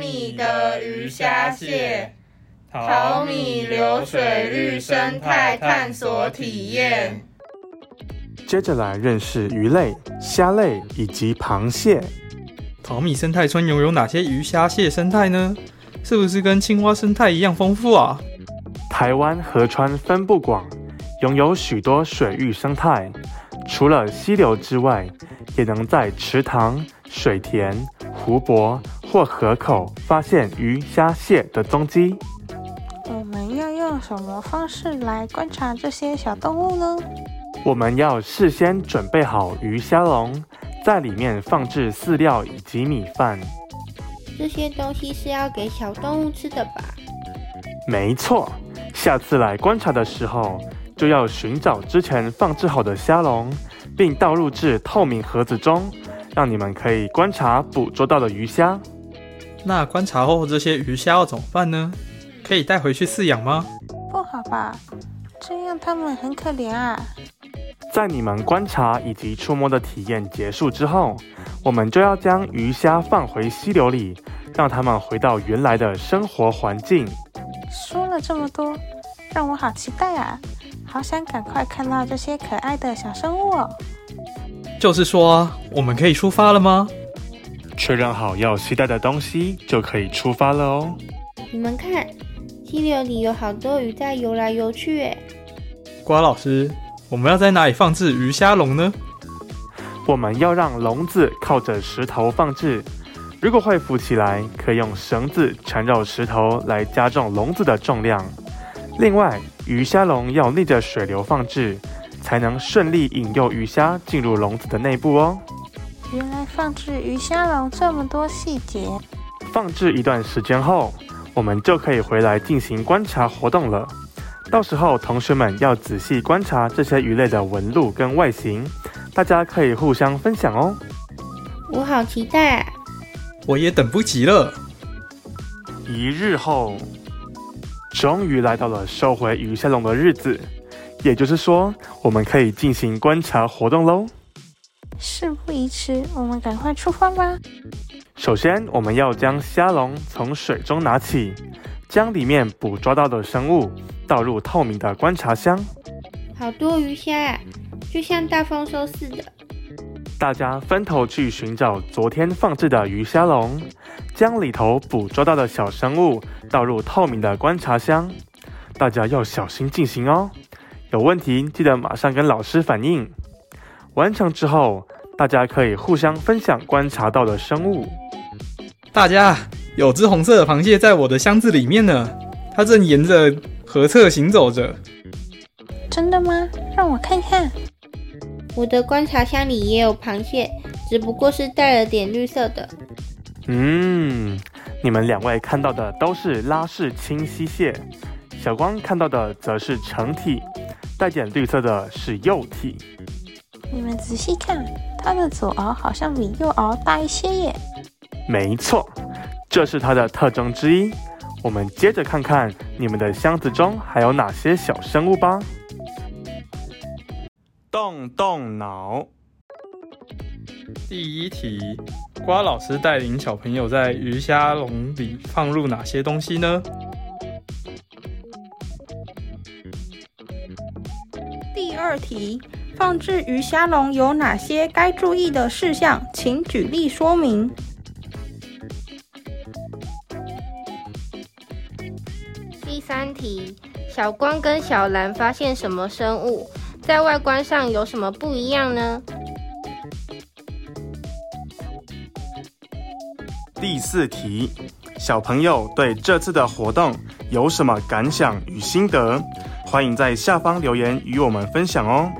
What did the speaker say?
米的鱼虾蟹，淘米流水绿生态探索体验。接着来认识鱼类、虾类以及螃蟹。淘米生态村拥有哪些鱼虾蟹生态呢？是不是跟青蛙生态一样丰富啊？台湾河川分布广，拥有许多水域生态。除了溪流之外，也能在池塘、水田、湖泊或河口发现鱼虾蟹的踪迹。我们要用什么方式来观察这些小动物呢？我们要事先准备好鱼虾笼，在里面放置饲料以及米饭。这些东西是要给小动物吃的吧？没错，下次来观察的时候。就要寻找之前放置好的虾笼，并倒入至透明盒子中，让你们可以观察捕捉到的鱼虾。那观察后这些鱼虾要怎么办呢？可以带回去饲养吗？不好吧，这样它们很可怜啊。在你们观察以及触摸的体验结束之后，我们就要将鱼虾放回溪流里，让它们回到原来的生活环境。说了这么多，让我好期待啊！好想赶快看到这些可爱的小生物哦！就是说，我们可以出发了吗？确认好要携带的东西，就可以出发了哦。你们看，溪流里有好多鱼在游来游去哎。瓜老师，我们要在哪里放置鱼虾笼呢？我们要让笼子靠着石头放置。如果会浮起来，可以用绳子缠绕石头来加重笼子的重量。另外，鱼虾笼要逆着水流放置，才能顺利引诱鱼虾进入笼子的内部哦。原来放置鱼虾笼这么多细节。放置一段时间后，我们就可以回来进行观察活动了。到时候，同学们要仔细观察这些鱼类的纹路跟外形，大家可以互相分享哦。我好期待，我也等不及了。一日后。终于来到了收回鱼虾笼的日子，也就是说，我们可以进行观察活动喽。事不宜迟，我们赶快出发吧。首先，我们要将虾笼从水中拿起，将里面捕捉到的生物倒入透明的观察箱。好多鱼虾啊，就像大丰收似的。大家分头去寻找昨天放置的鱼虾笼，将里头捕捉到的小生物倒入透明的观察箱。大家要小心进行哦，有问题记得马上跟老师反映。完成之后，大家可以互相分享观察到的生物。大家，有只红色的螃蟹在我的箱子里面呢，它正沿着河侧行走着。真的吗？让我看看。我的观察箱里也有螃蟹，只不过是带了点绿色的。嗯，你们两位看到的都是拉氏清溪蟹，小光看到的则是成体，带点绿色的是幼体。你们仔细看，它的左螯好像比右螯大一些耶。没错，这是它的特征之一。我们接着看看你们的箱子中还有哪些小生物吧。动动脑。第一题，瓜老师带领小朋友在鱼虾笼里放入哪些东西呢？第二题，放置鱼虾笼有哪些该注意的事项？请举例说明。第三题，小光跟小蓝发现什么生物？在外观上有什么不一样呢？第四题，小朋友对这次的活动有什么感想与心得？欢迎在下方留言与我们分享哦。